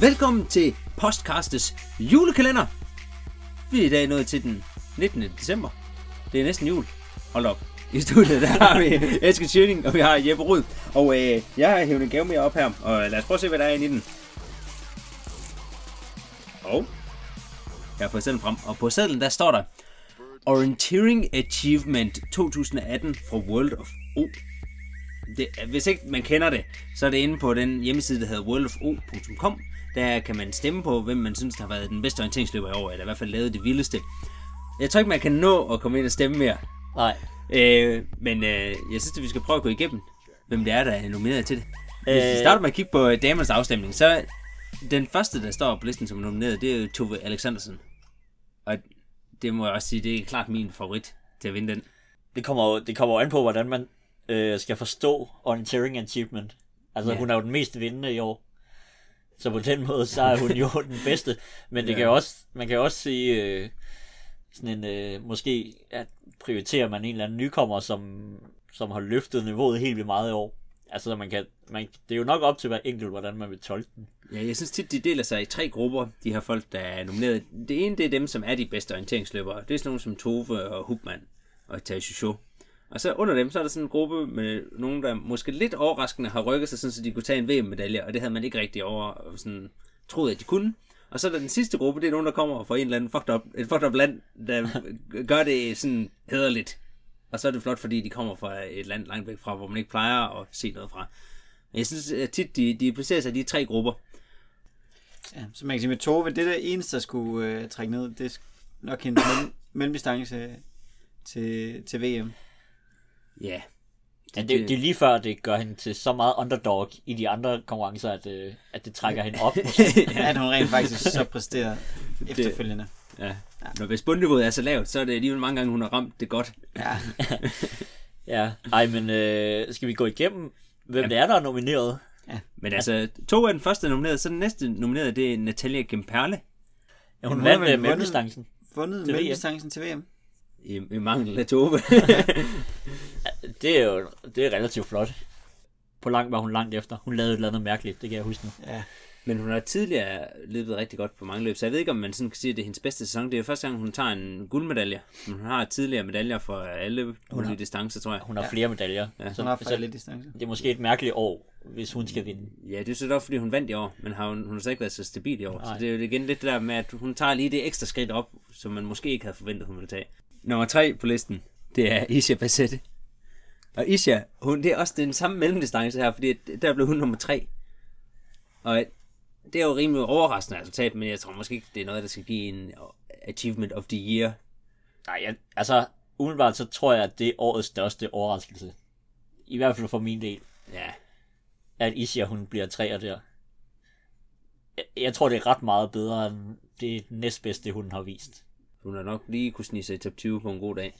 Velkommen til Postkastes julekalender. Vi er i dag nået til den 19. december. Det er næsten jul. Hold op. I studiet der har vi Eske Schøning, og vi har Jeppe Rud. Og øh, jeg har hævet en gave med op her, og lad os prøve at se, hvad der er inde i den. Og jeg har fået sedlen frem, og på sedlen der står der Orienteering Achievement 2018 fra World of O. Det, hvis ikke man kender det, så er det inde på den hjemmeside, der hedder worldofo.com. Der kan man stemme på, hvem man synes, der har været den bedste orienteringsløber i år, eller i hvert fald lavet det vildeste. Jeg tror ikke, man kan nå at komme ind og stemme mere. Nej. Øh, men øh, jeg synes, at vi skal prøve at gå igennem, hvem det er, der er nomineret til det. Hvis vi Øh. starter med at kigge på øh, damernes afstemning, så den første, der står på listen som nomineret, det er Tove Alexandersen. Og det må jeg også sige, det er klart min favorit til at vinde den. Det kommer, jo- det kommer jo an på, hvordan man øh, skal forstå Orienteering Achievement. Altså, ja. hun er jo den mest vindende i år. Så på den måde, så er hun jo den bedste. Men det Ja. kan også, man kan også sige, øh, sådan en, øh, måske at prioriterer man en eller anden nykommer, som, som har løftet niveauet helt vildt meget i år. Altså, man kan, man, det er jo nok op til hver enkelt, hvordan man vil tolke den. Ja, jeg synes tit, de deler sig i tre grupper, de her folk, der er nomineret. Det ene, det er dem, som er de bedste orienteringsløbere. Det er sådan nogle som Tove og Hubmann og Tage Chouchot. Og så under dem, så er der sådan en gruppe med nogen, der måske lidt overraskende har rykket sig, sådan, så de kunne tage en VM-medalje, og det havde man ikke rigtig over, sådan, troet, at de kunne. Og så er der den sidste gruppe, det er nogen, der kommer fra en eller anden fucked up, et fucked up land, der gør det sådan hederligt. Og så er det flot, fordi de kommer fra et land langt væk fra, hvor man ikke plejer at se noget fra. Jeg synes at tit, de, de placerer sig i de tre grupper. Ja, så man kan sige med Tove, det der eneste, der skulle øh, trække ned, det er nok hendes mellem, mellemdistance til, til VM. Ja. Ja, det, det er lige før, det gør hende til så meget underdog i de andre konkurrencer, at, øh, at det trækker hende op. Ja. At hun rent faktisk så præsterer efterfølgende. Ja. Når hvis bundniveauet er så lavt, så er det alligevel mange gange, hun har ramt det godt. Ja. Ja, ej, men øh, skal vi gå igennem, hvem det er, der er nomineret? Men altså, to er den første nomineret, så den næste nomineret, det er Natalia Kemperle. Ja, hun Hun vandt øh, mellemdistancen. Vundet Til VM. mellemdistancen til VM. I, i mangel af Tove. Det er jo det er relativt flot. På langt var hun langt efter. Hun lavede et eller andet mærkeligt, det kan jeg huske nu. Ja. Men hun har tidligere løbet rigtig godt på mange løb, så jeg ved ikke, om man sådan kan sige, at det er hendes bedste sæson. Det er jo første gang, hun tager en guldmedalje. Men hun har tidligere medaljer for alle mulige distancer, tror jeg. Hun har Ja. flere medaljer. Ja. Så, Hun har så faktisk lidt distance. det er måske et mærkeligt år, hvis hun skal vinde. Ja, det er så dog, fordi hun vandt i år, men har hun, hun har så ikke været så stabil i år. Nej. Nej. Så det er jo igen lidt det der med, at hun tager lige det ekstra skridt op, som man måske ikke havde forventet, hun ville tage. Nummer tre på listen, det er Isha Bassette. Og Isha, hun, det er også den samme mellemdistance her, fordi der blev hun nummer tre. Og det er jo rimelig overraskende resultat, men jeg tror måske ikke, det er noget, der skal give en Achievement of the Year. Nej, jeg, altså, umiddelbart så tror jeg, at det er årets største overraskelse. I hvert fald for min del, Ja, at Isha, hun bliver træer der. Jeg, jeg tror, det er ret meget bedre end det næstbedste, hun har vist. hun har nok lige kunne snige sig i top 20 på en god dag.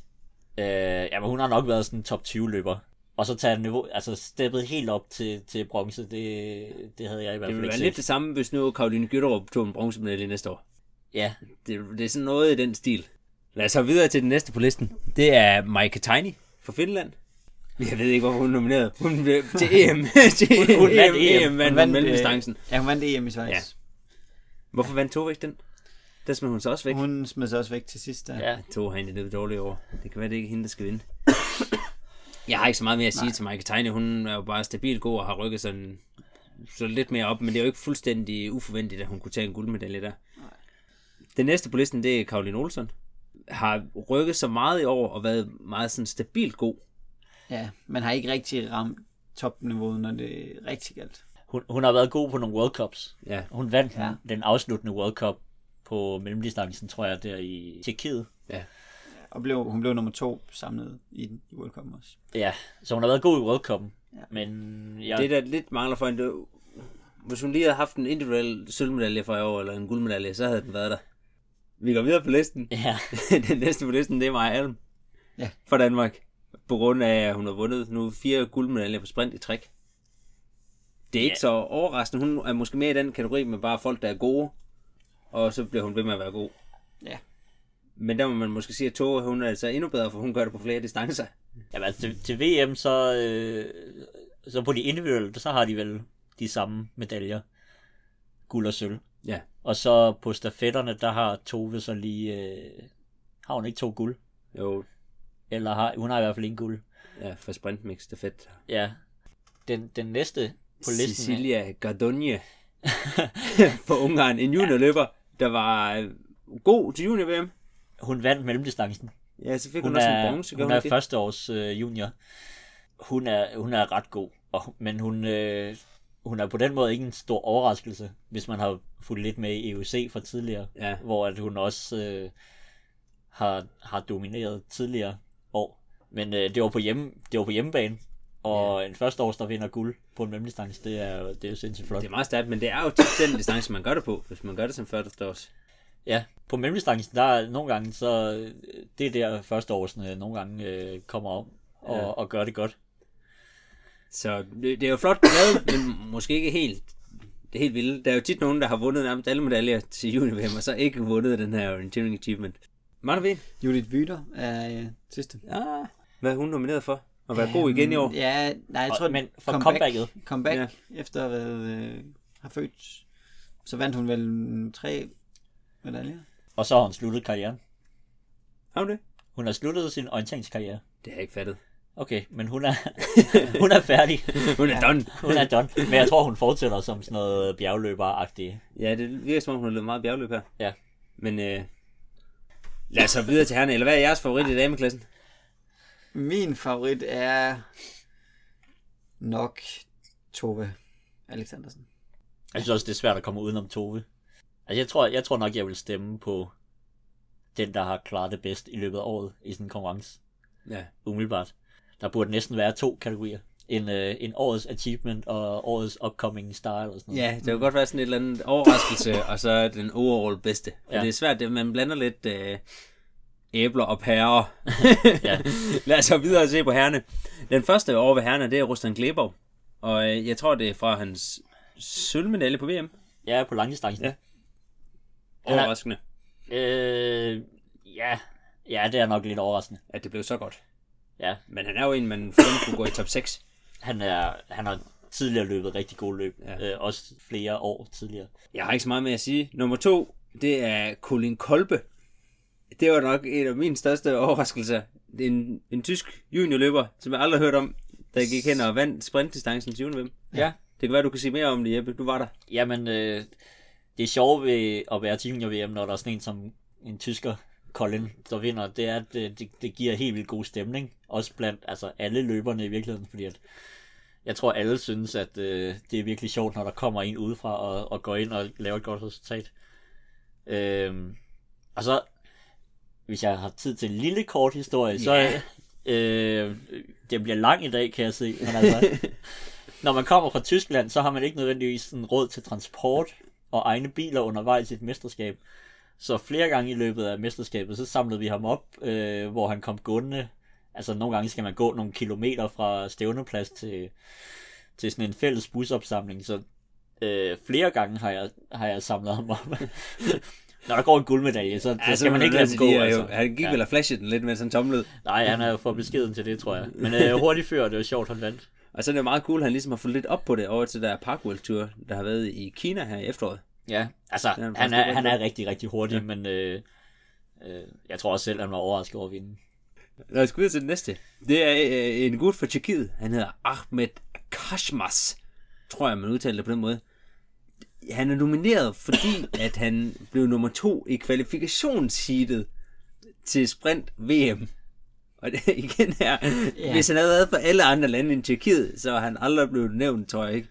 Øh, ja, men hun har nok været sådan en top 20 løber. Og så tage niveau, altså steppet helt op til, til bronze, det, det havde jeg i hvert Det fald ville ikke være set. lidt det samme, hvis nu Karoline Gytterup tog en bronzemedalje næste år. Ja, Det, det er sådan noget i den stil. Lad os så videre til den næste på listen. Det er Maike Tiny fra Finland. Jeg ved ikke, hvorfor hun er nomineret. Hun blev til EM. til Hun- hun vandt EM. EM Hun vandt vandt, mellemdistancen. Ja, hun vandt EM i Schweiz. Ja. Hvorfor vandt Tove ikke den? Der smed hun så også væk. Hun smed sig også væk til sidst. Der. ja. Tove har egentlig lidt dårligt over. Det kan være, det ikke er hende, der skal vinde. Jeg har ikke så meget mere at sige Nej. til Maike Tiny. Hun er jo bare stabil god og har rykket sådan så lidt mere op, men det er jo ikke fuldstændig uforventeligt, at hun kunne tage en guldmedalje der. Den næste på listen, det er Karoline Olsen. Har rykket så meget i år og været meget sådan stabilt god. ja. Man har ikke rigtig ramt topniveauet, når det er rigtig galt. Hun, hun har været god på nogle World Cups. Ja, Hun vandt ja. den afsluttende World Cup på mellemdistancen, tror jeg, der i Tjekkiet. ja. Og blev, hun blev nummer to samlet i, den- i World Cup også. Ja, så hun har været god i World Cup. Ja. Men ja, Det der lidt mangler for hende, det hvis hun lige havde haft en individuel sølvmedalje for i år, eller en guldmedalje, så havde den været der. Vi går videre på listen. ja, den næste på listen, det er Maja Alm. Ja. For Danmark. På grund af, at hun har vundet nu fire guldmedaljer på sprint i træk. Det er ikke Ja. så overraskende. Hun er måske mere i den kategori med bare folk, der er gode. Og så bliver hun ved med at være god. Ja. Men der må man måske sige, at Tove, hun er altså endnu bedre, for hun gør det på flere distancer. Jamen, altså, til, til VM, så, øh, så på de individuelle, så har de vel de samme medaljer. guld og sølv. Ja. Og så på stafetterne, der har Tove så lige... Øh, har hun ikke to guld? Jo, Eller har, hun har i hvert fald en guld. ja, for sprintmix stafet. Ja. Den, den næste på listen... Cecilia Gardonje for Ungarn. En juniorløber, der var øh, god til junior-VM. Hun vandt mellemdistancen. Ja, så fik hun, Hun også en er, bronze. hun gjorde er ikke? første års øh, junior. Hun er, hun er ret god. Og, men hun, øh, hun er på den måde ikke en stor overraskelse, hvis man har fulgt lidt med i EUC fra tidligere. Ja. Hvor at hun også øh, har, har domineret tidligere år. Men øh, det, var på hjemme, det var på hjemmebane. Og en første års, der vinder guld på en mellemdistance, det er, jo- det er jo sindssygt flot. Det er meget stærkt, men det er jo tit den distance, man gør det på, hvis man gør det som første års. Ja, på mellemdistancen, der er nogle gange, så øh, det er der første årsene nogle gange øh, kommer om og, Ja. og gør det godt. Så det, det er jo flot lavet, men måske ikke helt det er helt vildt. Der er jo tit nogen, der har vundet nærmest alle medaljer til junior og så ikke vundet den her orienteering achievement. Marvin, Judith Wyder er øh, sidste. ja, hvad er hun nomineret for? At være god igen i år? Ja, nej, jeg Og- tror, men for comeback, comebacket. Comeback, Ja. efter at øh, har født. Så vandt hun vel tre medaljer. Og så har hun sluttet karrieren. Har hun det? Hun har sluttet sin orienteringskarriere. Det har jeg ikke fattet. Okay, men hun er, hun er færdig. Hun er done. Hun er done. Men jeg tror, hun fortsætter som sådan noget bjergløber-agtig. Ja, det virker som om, hun har løbet meget bjergløb her. Ja. Men øh, lad os så videre til herrene. Eller hvad er jeres favorit i dameklassen? Min favorit er nok Tove Alexandersen. Jeg synes også, det er svært at komme udenom Tove. Altså, jeg tror, jeg tror nok, jeg vil stemme på den, der har klaret det bedst i løbet af året i sådan en konkurrence. Ja. Umiddelbart. Der burde næsten være to kategorier. En, øh, en årets achievement og årets upcoming star eller sådan noget. Ja, det kan godt være sådan et eller andet overraskelse, og så den overall bedste. For ja. Ja. det er svært, det, man blander lidt øh, æbler og pærer. Ja. Lad os så videre og se på herrene. Den første over ved herrene, det er Rustan Glebov. Og øh, jeg tror, det er fra hans sølvmedalje på VM. Ja, på langdistancen. Ja. Han er- Overraskende, Øh, ja. ja, det er nok lidt overraskende. at det blev så godt. Ja, Men han er jo en, man kunne gå i top 6. han, er, han har tidligere løbet rigtig gode løb. Ja. Øh, også flere år tidligere. Jeg har ikke så meget mere at sige. Nummer to, det er Colin Kolbe. Det var nok en af mine største overraskelser. Er en, en tysk juniorløber, som jeg aldrig har hørt om, der gik hen og vandt sprintdistancen til junior Ja. Det kan være, du kan sige mere om det, Jeppe. Du var der. Jamen, øh, det er sjovt ved at være til junior-VM, når der er sådan en som en tysker, Colin, der vinder, det er, at det, det, det giver helt vildt god stemning. Også blandt altså, alle løberne i virkeligheden, fordi at jeg tror, alle synes, at øh, det er virkelig sjovt, når der kommer en udefra og, og går ind og laver et godt resultat. Øhm, og så, hvis jeg har tid til en lille kort historie, så Ja. øh, det bliver lang i dag, kan jeg se. Men altså, når man kommer fra Tyskland, så har man ikke nødvendigvis sådan råd til transport og egne biler undervejs i et mesterskab. Så flere gange i løbet af mesterskabet, så samlede vi ham op, øh, hvor han kom gående. Altså nogle gange skal man gå nogle kilometer fra stævneplads til, til sådan en fælles busopsamling. Så øh, flere gange har jeg, har jeg samlet ham op. Når der går en guldmedalje, så, så skal man ikke lade dem gå. Altså. Han gik Ja. vel og flashede den lidt, mens han tomlede. Nej, han er jo for beskeden til det, tror jeg. Men øh, hurtigt før, det var sjovt, han vandt. Og så er det jo meget cool, at han ligesom har fået lidt op på det over til der Parkwell Tour, der har været i Kina her i efteråret. Ja, altså, Ja, han, faktisk er, han er rigtig, rigtig hurtig, ja. men øh, øh, jeg tror også selv, han var overrasket over at vinde. Lad os gå videre til det næste. Det er øh, en gut fra Tjekkiet. Han hedder Ahmed Kashmas. Tror jeg, man udtaler det på den måde. Han er nomineret, fordi at han blev nummer to i kvalifikationsheatet til sprint VM. Og det igen her, ja. hvis han havde været for alle andre lande end Tjekkiet, så er han aldrig blevet nævnt, tror jeg ikke.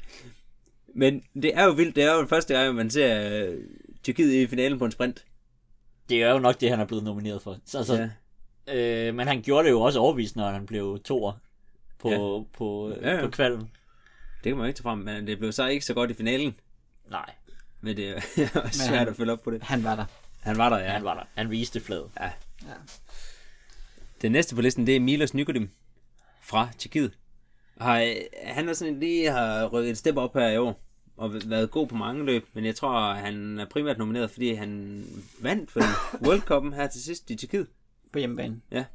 Men det er jo vildt, det er jo den første gang, man ser øh, Tjekkiet i finalen på en sprint. Det er jo nok det, han er blevet nomineret for. Så, så, Ja. øh, men han gjorde det jo også overvist, når han blev toer på, Ja. på, Ja, ja, ja. på kvalden. Det kan man jo ikke tage frem, men det blev så ikke så godt i finalen. Nej, Men det er svært han- at følge op på det. Han var der. Han var der, ja. ja. han var der. Han viste fladet. ja. Ja. Den næste på listen, det er Milos Nikodim fra Tjekkiet. Har, øh, han er sådan lige har rykket et step op her i år, og været god på mange løb, men jeg tror, han er primært nomineret, fordi han vandt vel World Cup'en her til sidst i Tjekkiet. På hjemmebane. Ja.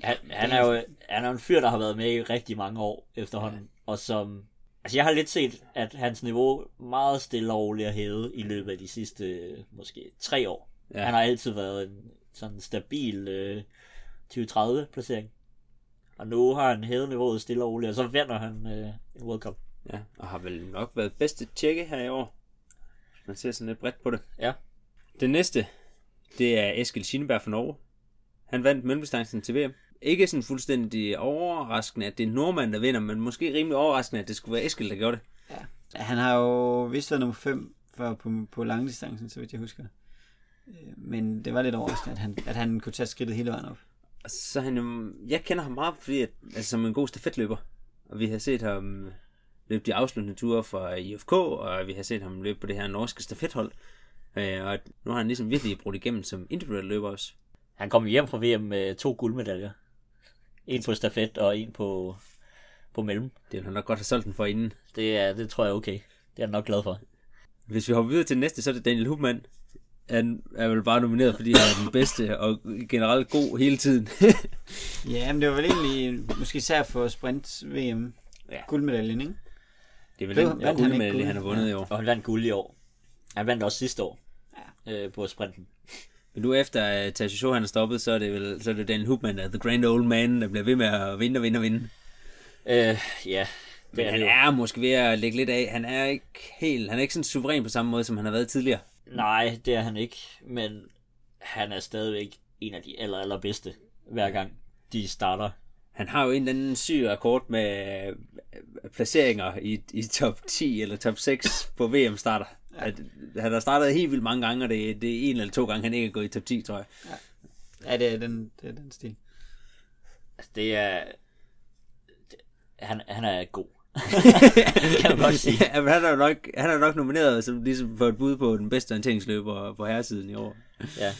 Han, han, er jo, han er jo en fyr, der har været med i rigtig mange år efterhånden, og som Altså, jeg har lidt set, at hans niveau meget stille og roligt er hævet i løbet af de sidste, øh, måske tre år. Ja. Han har altid været en sådan stabil øh, 2030 placering. Og nu har han hævet niveauet stille og roligt, og så vinder han øh, en World Cup. Ja, og har vel nok været bedste tjekke her i år. Man ser sådan lidt bredt på det. Ja. Den næste, det er Eskil Schineberg fra Norge. Han vandt mellemdistancen til VM. Ikke sådan fuldstændig overraskende, at det er en nordmand, der vinder, men måske rimelig overraskende, at det skulle være Eskil, der gjorde det. Ja, han har jo vist været nummer 5 før på, på langdistancen, så vidt jeg husker. Øh, Men det var lidt overraskende, at han, at han kunne tage skridtet hele vejen op. Og så han jo, jeg kender ham meget, fordi at, altså, som en god stafetløber. Og vi har set ham løbe de afsluttende ture for IFK, og vi har set ham løbe på det her norske stafethold. Øh, og nu har han ligesom virkelig brugt igennem som individuel løber også. Han kom hjem fra VM med to guldmedaljer. En på stafet og en på, på mellem. Det han nok godt have solgt den for inden. Det, er, det tror jeg er okay. Det er jeg nok glad for. Hvis vi hopper videre til næste, så er det Daniel Hubmann. Han er vel bare nomineret, fordi han er den bedste og generelt god hele tiden. Ja, men det var vel egentlig måske især for sprint VM Ja. guldmedaljen, ikke? Det er vel den han ikke guldmedalje, guld. han har vundet i år. Og han vandt guld i år. Han vandt også sidste år. Ja. Øh, på sprinten. Men nu efter at Tasha han er stoppet, så er det vel så er det Daniel er the grand old man, der bliver ved med at vinde og vinde og vinde. Øh, ja. Men han er måske ved at lægge lidt af. Han er ikke helt, han er ikke sådan suveræn på samme måde, som han har været tidligere. Nej, det er han ikke. Men han er stadigvæk en af de aller, allerbedste hver gang de starter. Han har jo en eller anden syg rekord med øh, placeringer i, i top 10 eller top 6 på VM-starter. At, han har startet helt vildt mange gange, og det, det er en eller to gange, han ikke er gået i top 10, tror jeg. Ja, det er den, det er den stil. Altså, det er... Det, han, han er god. kan man godt sige. ja, men han er jo nok, han er nok nomineret som, ligesom for et bud på den bedste orienteringsløber på herresiden i år. Ja.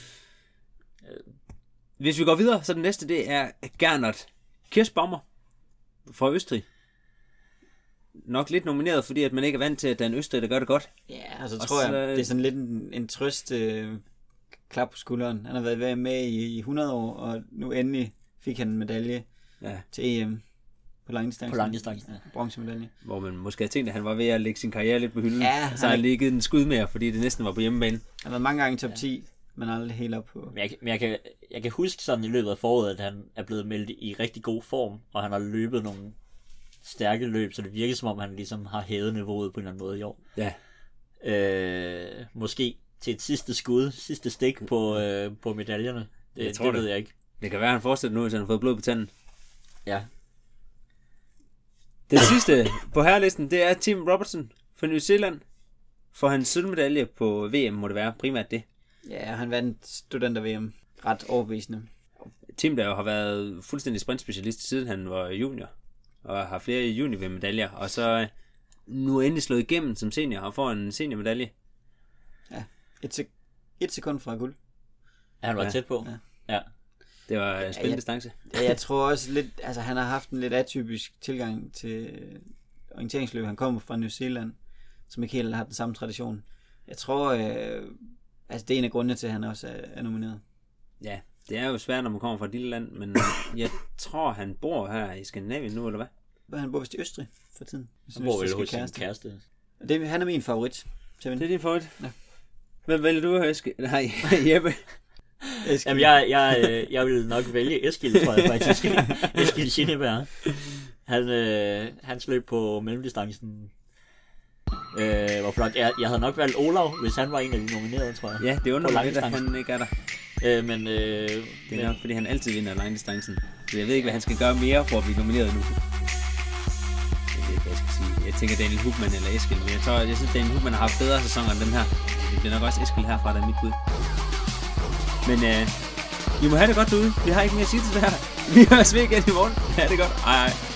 Hvis vi går videre, så den næste, det er Gernot Kirschbaumer fra Østrig. Nok lidt nomineret, fordi at man ikke er vant til, at der er en Østrig, der gør det godt. Ja, og så Og tror så- jeg, det er sådan lidt en, en trøst øh, klap på skulderen. Han har været med i, i 100 år, og nu endelig fik han en medalje Ja, til EM på langdistance. På langdistancen, ja. Bronzemedalje. hvor man måske havde tænkt, at han var ved at lægge sin karriere lidt på hylden. Ja, så han har givet en skud mere, fordi det næsten var på hjemmebane. Han har været mange gange i top 10, men aldrig helt op på... Men jeg, kan- men jeg, kan, jeg kan huske sådan i løbet af foråret, at han er blevet meldt i rigtig god form, og han har løbet nogle stærke løb, så det virker som om, han ligesom har hævet niveauet på en eller anden måde i år. Ja, Øh, måske til et sidste skud, sidste stik på, øh, på medaljerne. Det, Jeg tror det det. ved jeg ikke. det kan være, at han fortsætter nu, hvis han har fået blod på tanden. Ja. Den sidste på herrelisten, det er Tim Robertson fra New Zealand. For hans sølvmedalje på VM må det være primært det. Ja, han vandt studenter-VM. Ret overbevisende. Tim, der jo har været fuldstændig sprintspecialist siden han var junior, og har flere junior medaljer og så øh, nu er endelig slået igennem som senior og får en seniormedalje. Et, sek- et sekund fra guld. Han var Ja. ja. tæt på. Ja. ja. Det var en spændende ja. distance. Ja, jeg tror også lidt, altså han har haft en lidt atypisk tilgang til orienteringsløb. Han kommer fra New Zealand, som ikke helt har den samme tradition. Jeg tror, øh, altså det er en af grundene til, at han også er, er nomineret. Ja, det er jo svært, når man kommer fra et lille land, men jeg tror, han bor her i Skandinavien nu, eller hvad? Han bor vist i Østrig for tiden. Han bor vel hos sin kæreste. Det, han er min favorit. at Det er din favorit. Ja. Hvem vælger du, Eske? Nej, Jeppe. Eskild. Jamen, jeg, jeg, øh, jeg vil nok vælge Eskild, tror jeg faktisk. Eskild Schineberg. Han, øh, han løb på mellemdistancen. Øh, hvor flot. Jeg, jeg havde nok valgt Olav, hvis han var en af de nominerede, tror jeg. Ja, det undrer mig lidt, at han ikke er der. Øh, men, øh, Det men, er nok, fordi han altid vinder langdistancen. Så jeg ved ikke, hvad han skal gøre mere for at blive nomineret nu. Jeg ved ikke, hvad jeg skal sige. Jeg tænker Daniel Hubmann eller Eskild, men jeg tror, jeg synes, Daniel Hubmann har haft bedre sæsoner end den her. Det bliver nok også Eskild herfra, der er mit bud. Men øh, I må have det godt derude. Vi har ikke mere at sige til det her. Vi høres ved igen i morgen. Ha' det godt. Hej hej.